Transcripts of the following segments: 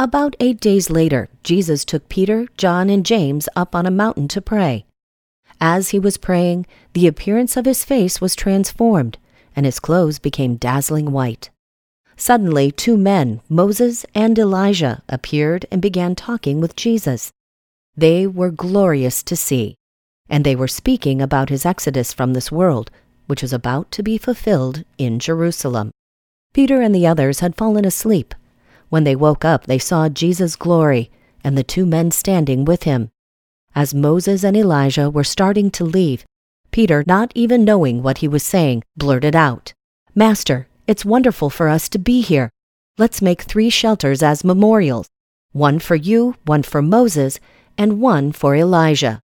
About eight days later, Jesus took Peter, John, and James up on a mountain to pray. As he was praying, the appearance of his face was transformed, and his clothes became dazzling white. Suddenly, two men, Moses and Elijah, appeared and began talking with Jesus. They were glorious to see, and they were speaking about his exodus from this world, which was about to be fulfilled in Jerusalem. Peter and the others had fallen asleep when they woke up, they saw Jesus' glory and the two men standing with him. As Moses and Elijah were starting to leave, Peter, not even knowing what he was saying, blurted out, Master, it's wonderful for us to be here. Let's make three shelters as memorials one for you, one for Moses, and one for Elijah.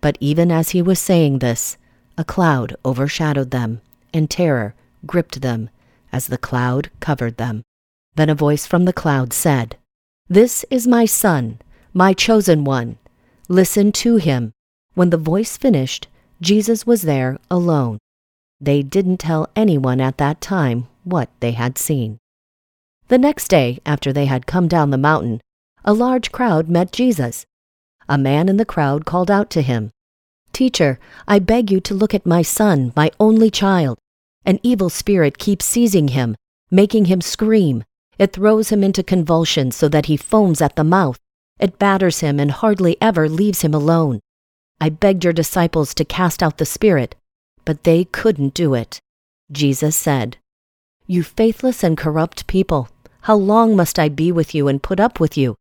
But even as he was saying this, a cloud overshadowed them, and terror gripped them as the cloud covered them. Then a voice from the cloud said, This is my son, my chosen one. Listen to him. When the voice finished, Jesus was there alone. They didn't tell anyone at that time what they had seen. The next day, after they had come down the mountain, a large crowd met Jesus. A man in the crowd called out to him, Teacher, I beg you to look at my son, my only child. An evil spirit keeps seizing him, making him scream. It throws him into convulsions so that he foams at the mouth. It batters him and hardly ever leaves him alone. I begged your disciples to cast out the spirit, but they couldn't do it. Jesus said, You faithless and corrupt people, how long must I be with you and put up with you?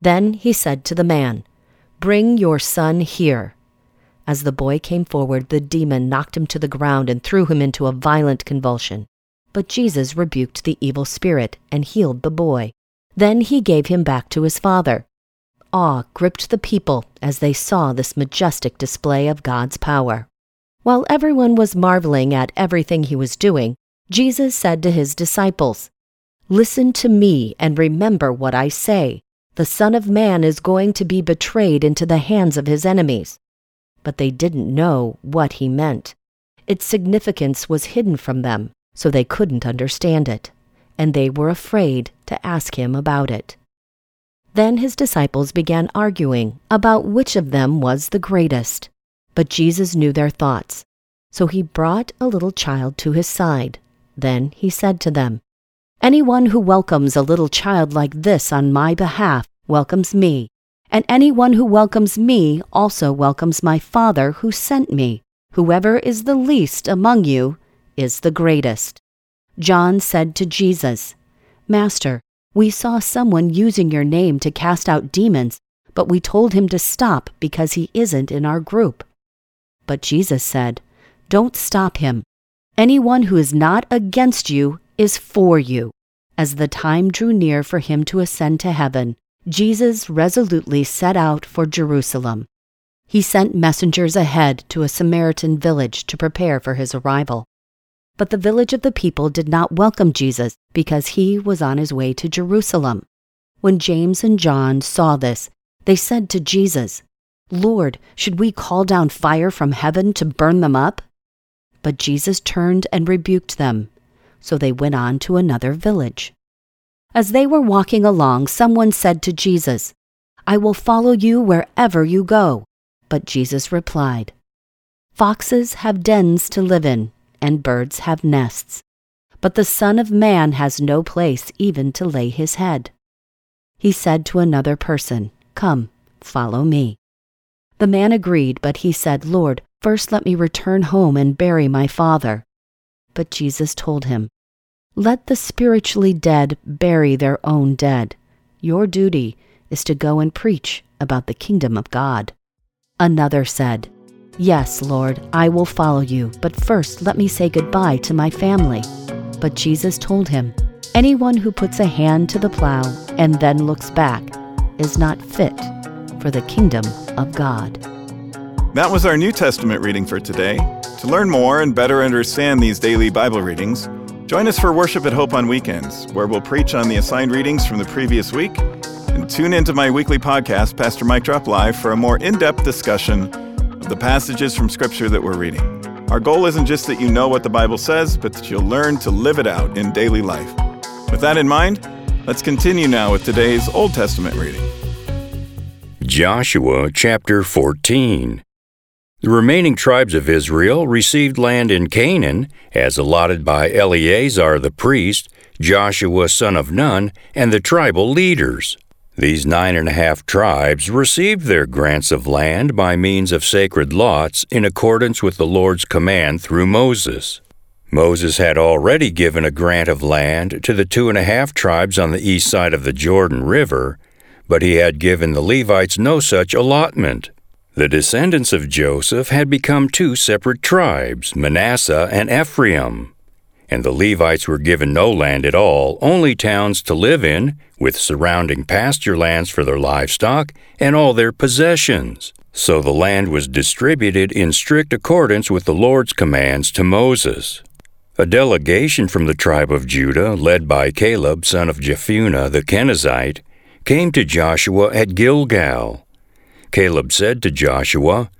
Then he said to the man, Bring your son here. As the boy came forward, the demon knocked him to the ground and threw him into a violent convulsion. But Jesus rebuked the evil spirit and healed the boy. Then he gave him back to his father. Awe gripped the people as they saw this majestic display of God's power. While everyone was marveling at everything he was doing, Jesus said to his disciples, Listen to me and remember what I say. The Son of Man is going to be betrayed into the hands of his enemies. But they didn't know what he meant. Its significance was hidden from them so they couldn't understand it, and they were afraid to ask him about it. Then his disciples began arguing about which of them was the greatest. But Jesus knew their thoughts, so he brought a little child to his side. Then he said to them, Anyone who welcomes a little child like this on my behalf welcomes me, and anyone who welcomes me also welcomes my Father who sent me. Whoever is the least among you is the greatest. John said to Jesus, Master, we saw someone using your name to cast out demons, but we told him to stop because he isn't in our group. But Jesus said, Don't stop him. Anyone who is not against you is for you. As the time drew near for him to ascend to heaven, Jesus resolutely set out for Jerusalem. He sent messengers ahead to a Samaritan village to prepare for his arrival. But the village of the people did not welcome Jesus because he was on his way to Jerusalem. When James and John saw this, they said to Jesus, Lord, should we call down fire from heaven to burn them up? But Jesus turned and rebuked them. So they went on to another village. As they were walking along, someone said to Jesus, I will follow you wherever you go. But Jesus replied, Foxes have dens to live in and birds have nests. But the Son of Man has no place even to lay his head. He said to another person, Come, follow me. The man agreed, but he said, Lord, first let me return home and bury my father. But Jesus told him, Let the spiritually dead bury their own dead. Your duty is to go and preach about the kingdom of God. Another said, Yes, Lord, I will follow you, but first let me say goodbye to my family. But Jesus told him, Anyone who puts a hand to the plow and then looks back is not fit for the kingdom of God. That was our New Testament reading for today. To learn more and better understand these daily Bible readings, join us for worship at Hope on weekends, where we'll preach on the assigned readings from the previous week. And tune into my weekly podcast, Pastor Mike Drop Live, for a more in depth discussion the passages from Scripture that we're reading. Our goal isn't just that you know what the Bible says, but that you'll learn to live it out in daily life. With that in mind, let's continue now with today's Old Testament reading. Joshua chapter 14. The remaining tribes of Israel received land in Canaan, as allotted by Eleazar the priest, Joshua son of Nun, and the tribal leaders. These nine and a half tribes received their grants of land by means of sacred lots in accordance with the Lord's command through Moses. Moses had already given a grant of land to the two and a half tribes on the east side of the Jordan River, but he had given the Levites no such allotment. The descendants of Joseph had become two separate tribes, Manasseh and Ephraim. And the Levites were given no land at all, only towns to live in, with surrounding pasture lands for their livestock and all their possessions. So the land was distributed in strict accordance with the Lord's commands to Moses. A delegation from the tribe of Judah, led by Caleb, son of Jephunneh the Kenizzite, came to Joshua at Gilgal. Caleb said to Joshua,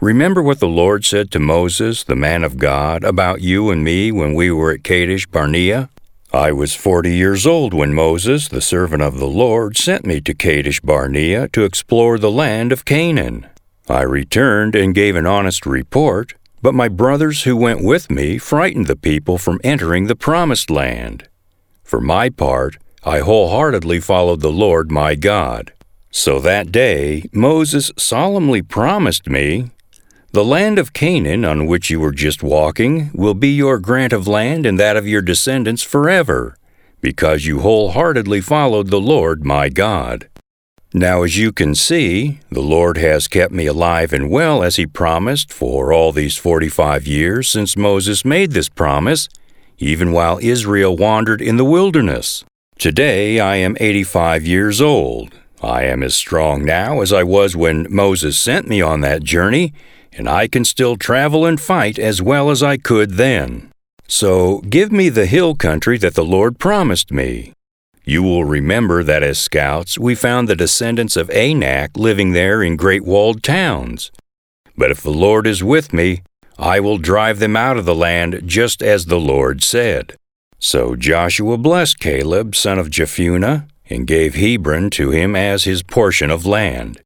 Remember what the Lord said to Moses, the man of God, about you and me when we were at Kadesh Barnea? I was forty years old when Moses, the servant of the Lord, sent me to Kadesh Barnea to explore the land of Canaan. I returned and gave an honest report, but my brothers who went with me frightened the people from entering the promised land. For my part, I wholeheartedly followed the Lord my God. So that day Moses solemnly promised me, The land of Canaan on which you were just walking will be your grant of land and that of your descendants forever, because you wholeheartedly followed the Lord my God. Now, as you can see, the Lord has kept me alive and well as He promised for all these forty five years since Moses made this promise, even while Israel wandered in the wilderness. Today I am eighty five years old I am as strong now as I was when Moses sent me on that journey, and I can still travel and fight as well as I could then. So give me the hill country that the Lord promised me. You will remember that as scouts we found the descendants of Anak living there in great walled towns. But if the Lord is with me, I will drive them out of the land just as the Lord said. So Joshua blessed Caleb, son of Jephunneh, and gave Hebron to him as his portion of land.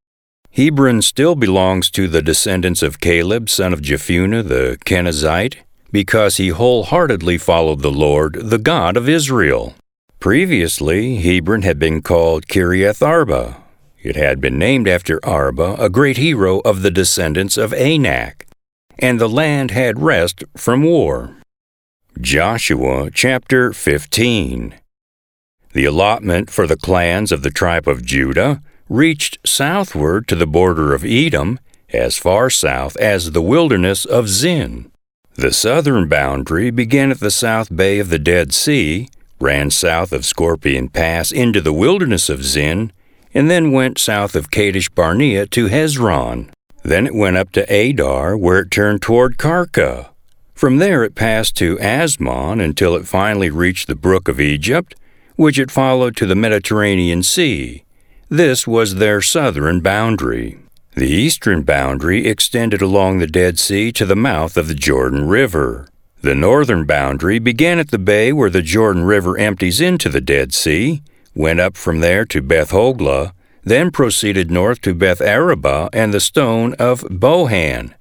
Hebron still belongs to the descendants of Caleb, son of Jephunneh the Kenizzite, because he wholeheartedly followed the Lord, the God of Israel. Previously, Hebron had been called Kiriath Arba. It had been named after Arba, a great hero of the descendants of Anak, and the land had rest from war. Joshua chapter 15 the allotment for the clans of the tribe of Judah reached southward to the border of Edom, as far south as the wilderness of Zin. The southern boundary began at the south bay of the Dead Sea, ran south of Scorpion Pass into the wilderness of Zin, and then went south of Kadesh Barnea to Hezron. Then it went up to Adar, where it turned toward Karka. From there it passed to Azmon until it finally reached the brook of Egypt, which it followed to the Mediterranean Sea. This was their southern boundary. The eastern boundary extended along the Dead Sea to the mouth of the Jordan River. The northern boundary began at the bay where the Jordan River empties into the Dead Sea, went up from there to Beth Hogla, then proceeded north to Beth Araba and the stone of Bohan.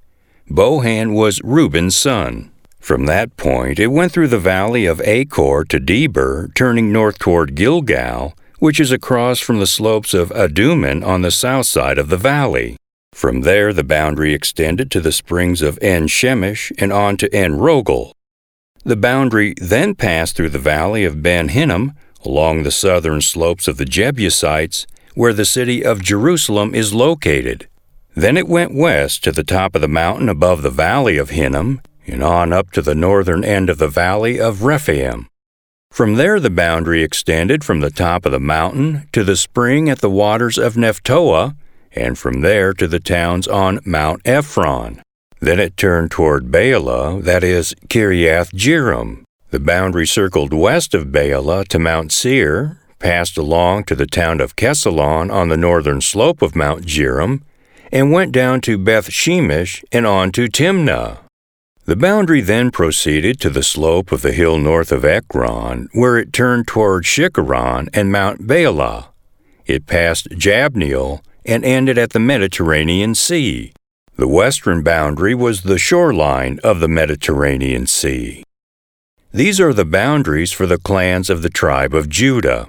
Bohan was Reuben's son. From that point, it went through the valley of Achor to Debir, turning north toward Gilgal, which is across from the slopes of Adummim on the south side of the valley. From there, the boundary extended to the springs of En Shemesh and on to En Rogel. The boundary then passed through the valley of Ben Hinnom, along the southern slopes of the Jebusites, where the city of Jerusalem is located. Then it went west to the top of the mountain above the valley of Hinnom, and on up to the northern end of the valley of Rephaim. From there, the boundary extended from the top of the mountain to the spring at the waters of Nephtoah, and from there to the towns on Mount Ephron. Then it turned toward Baalah, that is, Kiriath Jearim. The boundary circled west of Baalah to Mount Seir, passed along to the town of Kesalon on the northern slope of Mount Jearim, and went down to Beth Shemesh and on to Timnah. The boundary then proceeded to the slope of the hill north of Ekron, where it turned toward Shikharon and Mount Baalah. It passed Jabneel and ended at the Mediterranean Sea. The western boundary was the shoreline of the Mediterranean Sea. These are the boundaries for the clans of the tribe of Judah.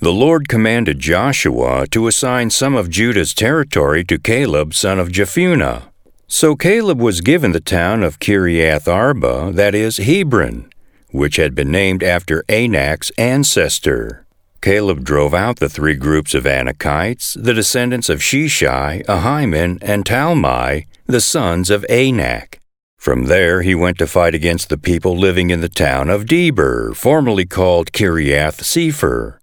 The Lord commanded Joshua to assign some of Judah's territory to Caleb son of Jephunneh. So Caleb was given the town of Kiriath Arba, that is, Hebron, which had been named after Anak's ancestor. Caleb drove out the three groups of Anakites, the descendants of Sheshai, Ahiman, and Talmai, the sons of Anak. From there he went to fight against the people living in the town of Debir, formerly called Kiriath Sepher.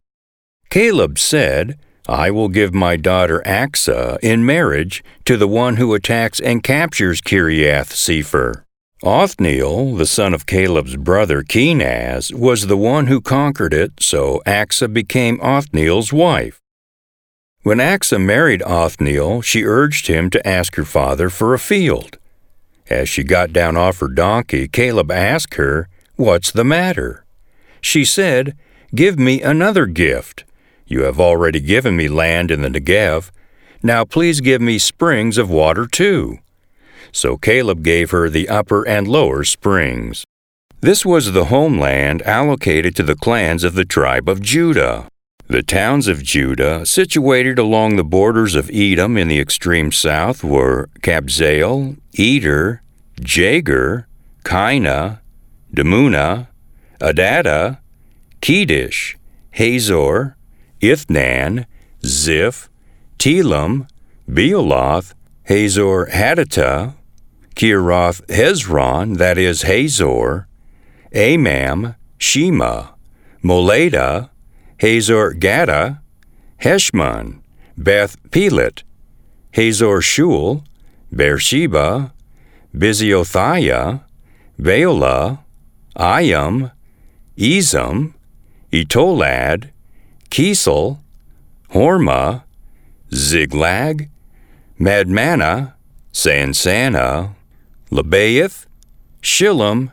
Caleb said, I will give my daughter Achsah in marriage to the one who attacks and captures Kiriath Sepher. Othniel, the son of Caleb's brother Kenaz, was the one who conquered it, so Achsah became Othniel's wife. When Achsah married Othniel, she urged him to ask her father for a field. As she got down off her donkey, Caleb asked her, What's the matter? She said, Give me another gift. You have already given me land in the Negev. Now please give me springs of water too. So Caleb gave her the upper and lower springs. This was the homeland allocated to the clans of the tribe of Judah. The towns of Judah, situated along the borders of Edom in the extreme south, were Kabzeel, Eder, Jagur, Kina, Dimonah, Adada, Kedesh, Hazor, Ithnan, Ziph, Telem, Bealoth, Hazor Hadattah, Kiriath Hezron, that is Hazor, Amam, Shema, Moladah, Hazor Gada, Heshmon, Beth Pelet, Hazor Shul, Beersheba, Biziothiah, Baalah, Ayam, Ezem, Etolad, Kisel, Hormah, Ziklag, Madmana, Sansana, Lebaoth, Shillim,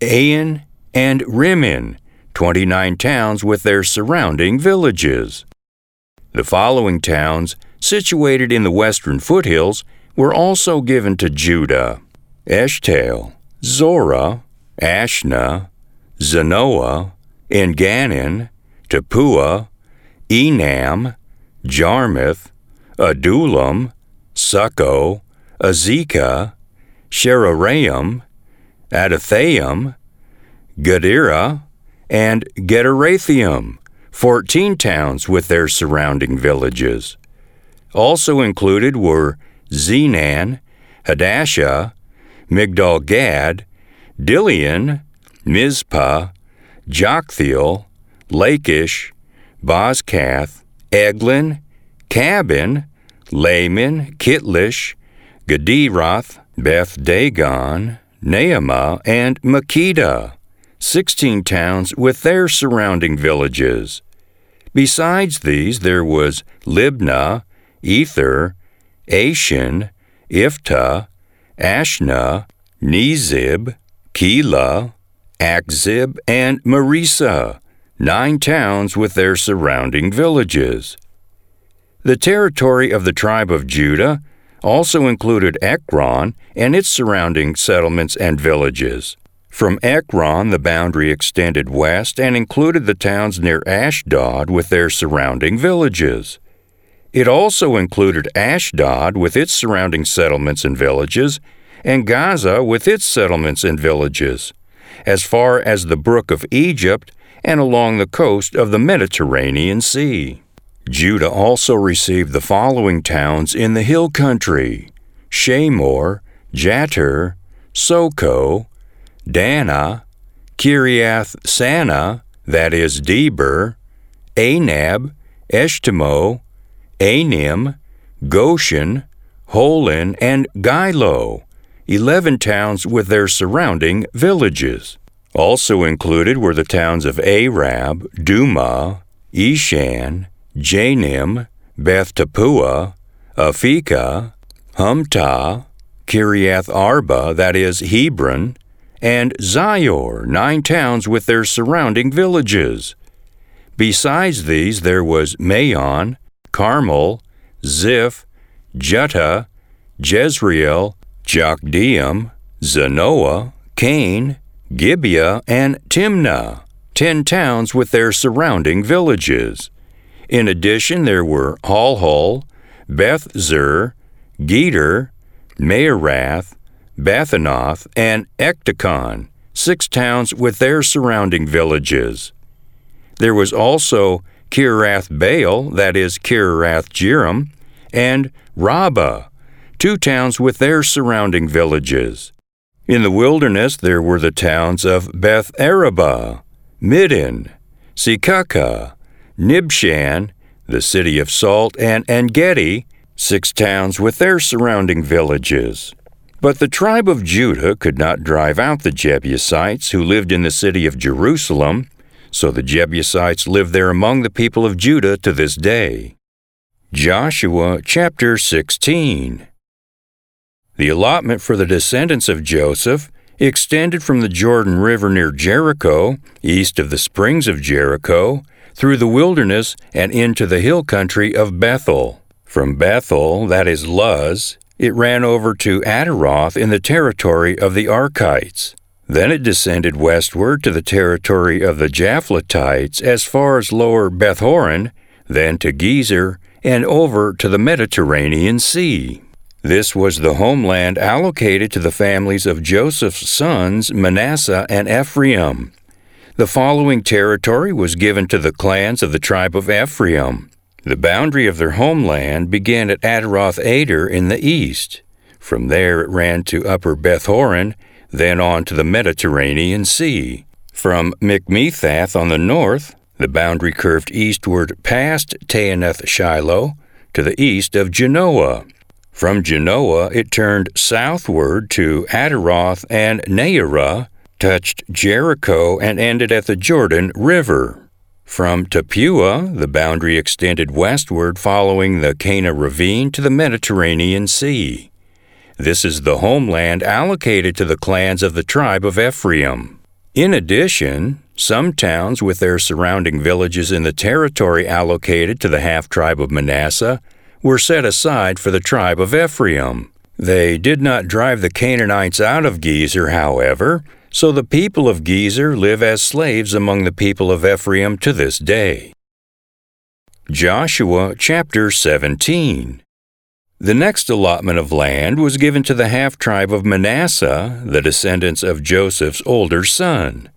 Ain, and Rimmon, 29 towns with their surrounding villages. The following towns, situated in the western foothills, were also given to Judah Eshtaol, Zorah, Ashna, Zanoah, Engannon, Tappuah, Enam, Jarmuth, Adullam, Succo, Azekah, Shaaraim, Adathaim, Gadira, and Gederathaim, fourteen towns with their surrounding villages. Also included were Zenan, Hadashah, Migdal Gad, Dilean, Mizpah, Joktheel, Lachish, Bozkath, Eglon, Cabbon, Laman, Kitlish, Gederoth, Beth Dagon, Naamah, and Makkedah, sixteen towns with their surrounding villages. Besides these, there was Libnah, Ether, Ashan, Ifta, Ashnah, Nezib, Keilah, Akzib, and Mareshah, nine towns with their surrounding villages. The territory of the tribe of Judah also included Ekron and its surrounding settlements and villages. From Ekron, the boundary extended west and included the towns near Ashdod with their surrounding villages. It also included Ashdod with its surrounding settlements and villages, and Gaza with its settlements and villages, as far as the brook of Egypt and along the coast of the Mediterranean Sea. Judah also received the following towns in the hill country Shamor, Jattir, Soko, Dannah, Kiriath Sanah, that is Debir, Anab, Eshtemoh, Anim, Goshen, Holon, and Giloh, eleven towns with their surrounding villages. Also included were the towns of Arab, Duma, Eshan, Janim, Beth Tappuah, Afika, Humtah, Kiriath Arba, that is Hebron, and Zior, nine towns with their surrounding villages. Besides these, there was Maon, Carmel, Ziph, Juttah, Jezreel, Jokdeam, Zanoah, Kain, Gibeah, and Timnah, ten towns with their surrounding villages. In addition, there were Halhul, Beth Zur, Geder, Maarath, Bethanoth, and Ectekon, six towns with their surrounding villages. There was also Kirath Baal, that is Kirath Jearim, and Rabbah, two towns with their surrounding villages. In the wilderness there were the towns of Beth Arabah, Middin, Sekakah, Nibshan, the city of salt, and Engedi, six towns with their surrounding villages. But the tribe of Judah could not drive out the Jebusites who lived in the city of Jerusalem, so the Jebusites live there among the people of Judah to this day. Joshua chapter 16 The allotment for the descendants of Joseph extended from the Jordan River near Jericho, east of the springs of Jericho, through the wilderness and into the hill country of Bethel. From Bethel, that is Luz, it ran over to Ataroth in the territory of the Arkites. Then it descended westward to the territory of the Japhletites as far as lower Bethhoron, then to Gezer, and over to the Mediterranean Sea. This was the homeland allocated to the families of Joseph's sons Manasseh and Ephraim. The following territory was given to the clans of the tribe of Ephraim. The boundary of their homeland began at Ataroth Ader in the east. From there it ran to Upper Bethhoron, then on to the Mediterranean Sea. From Michmethath on the north, the boundary curved eastward past Taanath Shiloh to the east of Janoah. From Janoah, it turned southward to Ataroth and Naarah, touched Jericho, and ended at the Jordan River. From Tappuah, the boundary extended westward following the Kanah Ravine to the Mediterranean Sea. This is the homeland allocated to the clans of the tribe of Ephraim. In addition, some towns with their surrounding villages in the territory allocated to the half tribe of Manasseh were set aside for the tribe of Ephraim. They did not drive the Canaanites out of Gezer, however, so the people of Gezer live as slaves among the people of Ephraim to this day. Joshua chapter 17 The next allotment of land was given to the half tribe of Manasseh, the descendants of Joseph's older son.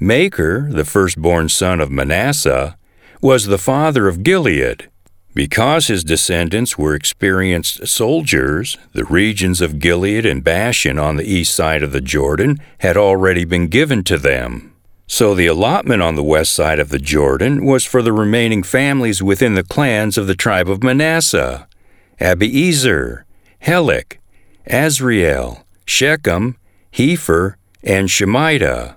Machir, the firstborn son of Manasseh, was the father of Gilead. Because his descendants were experienced soldiers, the regions of Gilead and Bashan on the east side of the Jordan had already been given to them. So the allotment on the west side of the Jordan was for the remaining families within the clans of the tribe of Manasseh Abiezer, Helek, Asriel, Shechem, Hepher, and Shemida.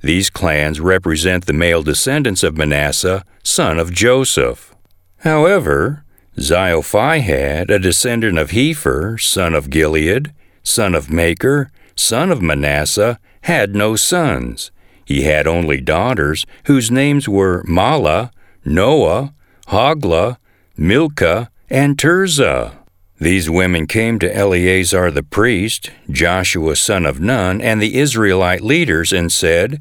These clans represent the male descendants of Manasseh, son of Joseph. However, Zelophehad, a descendant of Hepher, son of Gilead, son of Machir, son of Manasseh, had no sons. He had only daughters, whose names were Mala, Noah, Hoglah, Milcah, and Tirzah. These women came to Eleazar the priest, Joshua son of Nun, and the Israelite leaders and said,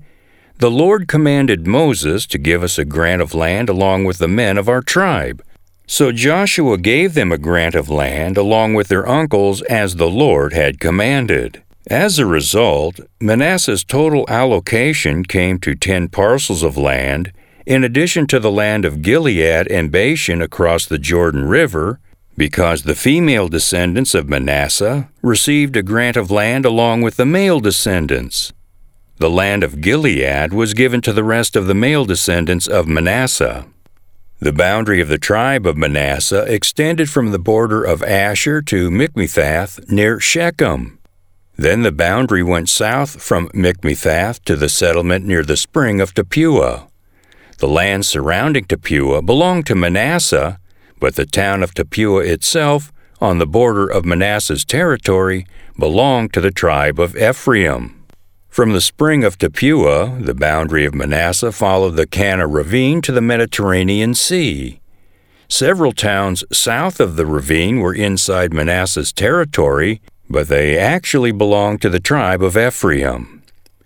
the Lord commanded Moses to give us a grant of land along with the men of our tribe. So Joshua gave them a grant of land along with their uncles as the Lord had commanded. As a result, Manasseh's total allocation came to ten parcels of land, in addition to the land of Gilead and Bashan across the Jordan River, because the female descendants of Manasseh received a grant of land along with the male descendants. The land of Gilead was given to the rest of the male descendants of Manasseh. The boundary of the tribe of Manasseh extended from the border of Asher to Michmethath near Shechem. Then the boundary went south from Michmethath to the settlement near the spring of Tappuah. The land surrounding Tappuah belonged to Manasseh, but the town of Tappuah itself, on the border of Manasseh's territory, belonged to the tribe of Ephraim. From the spring of Tappuah, the boundary of Manasseh followed the Kanah ravine to the Mediterranean Sea. Several towns south of the ravine were inside Manasseh's territory, but they actually belonged to the tribe of Ephraim.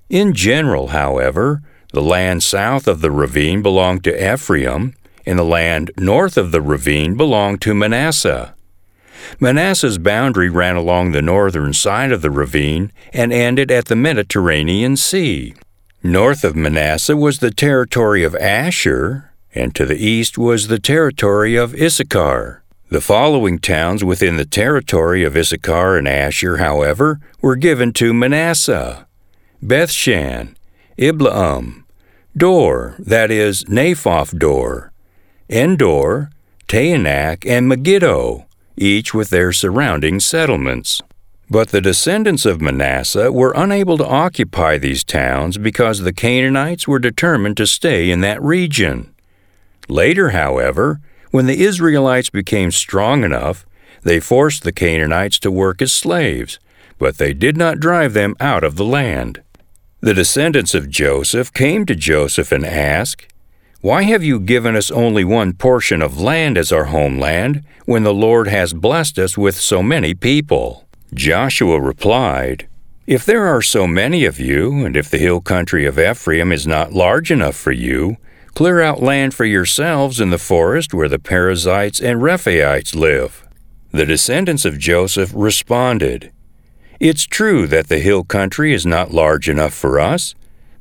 In general, however, the land south of the ravine belonged to Ephraim, and the land north of the ravine belonged to Manasseh. Manasseh's boundary ran along the northern side of the ravine and ended at the Mediterranean Sea. North of Manasseh was the territory of Asher, and to the east was the territory of Issachar. The following towns within the territory of Issachar and Asher, however, were given to Manasseh Bethshan, Ibleam, Dor, that is, Naphoth Dor, Endor, Taanach, and Megiddo each with their surrounding settlements. But the descendants of Manasseh were unable to occupy these towns because the Canaanites were determined to stay in that region. Later, however, when the Israelites became strong enough, they forced the Canaanites to work as slaves, but they did not drive them out of the land. The descendants of Joseph came to Joshua and asked, why have you given us only one portion of land as our homeland, when the Lord has blessed us with so many people? Joshua replied, If there are so many of you, and if the hill country of Ephraim is not large enough for you, clear out land for yourselves in the forest where the Perizzites and Rephaites live. The descendants of Joseph responded, It's true that the hill country is not large enough for us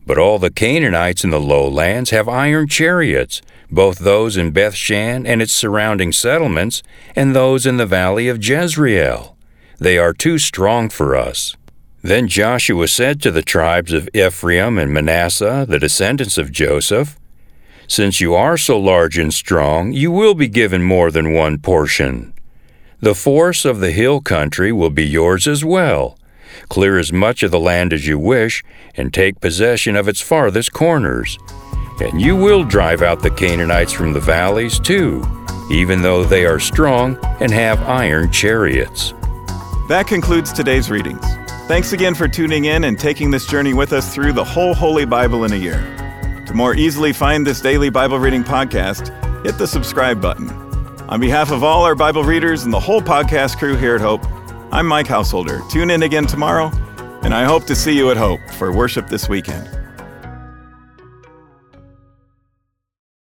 but all the Canaanites in the lowlands have iron chariots, both those in Bethshan and its surrounding settlements, and those in the valley of Jezreel. They are too strong for us. Then Joshua said to the tribes of Ephraim and Manasseh, the descendants of Joseph, Since you are so large and strong, you will be given more than one portion. The force of the hill country will be yours as well Clear as much of the land as you wish, and take possession of its farthest corners. And you will drive out the Canaanites from the valleys, too, even though they are strong and have iron chariots. That concludes today's readings. Thanks again for tuning in and taking this journey with us through the whole Holy Bible in a year. To more easily find this daily Bible reading podcast, hit the subscribe button. On behalf of all our Bible readers and the whole podcast crew here at Hope, I'm Mike Householder. Tune in again tomorrow, and I hope to see you at Hope for worship this weekend.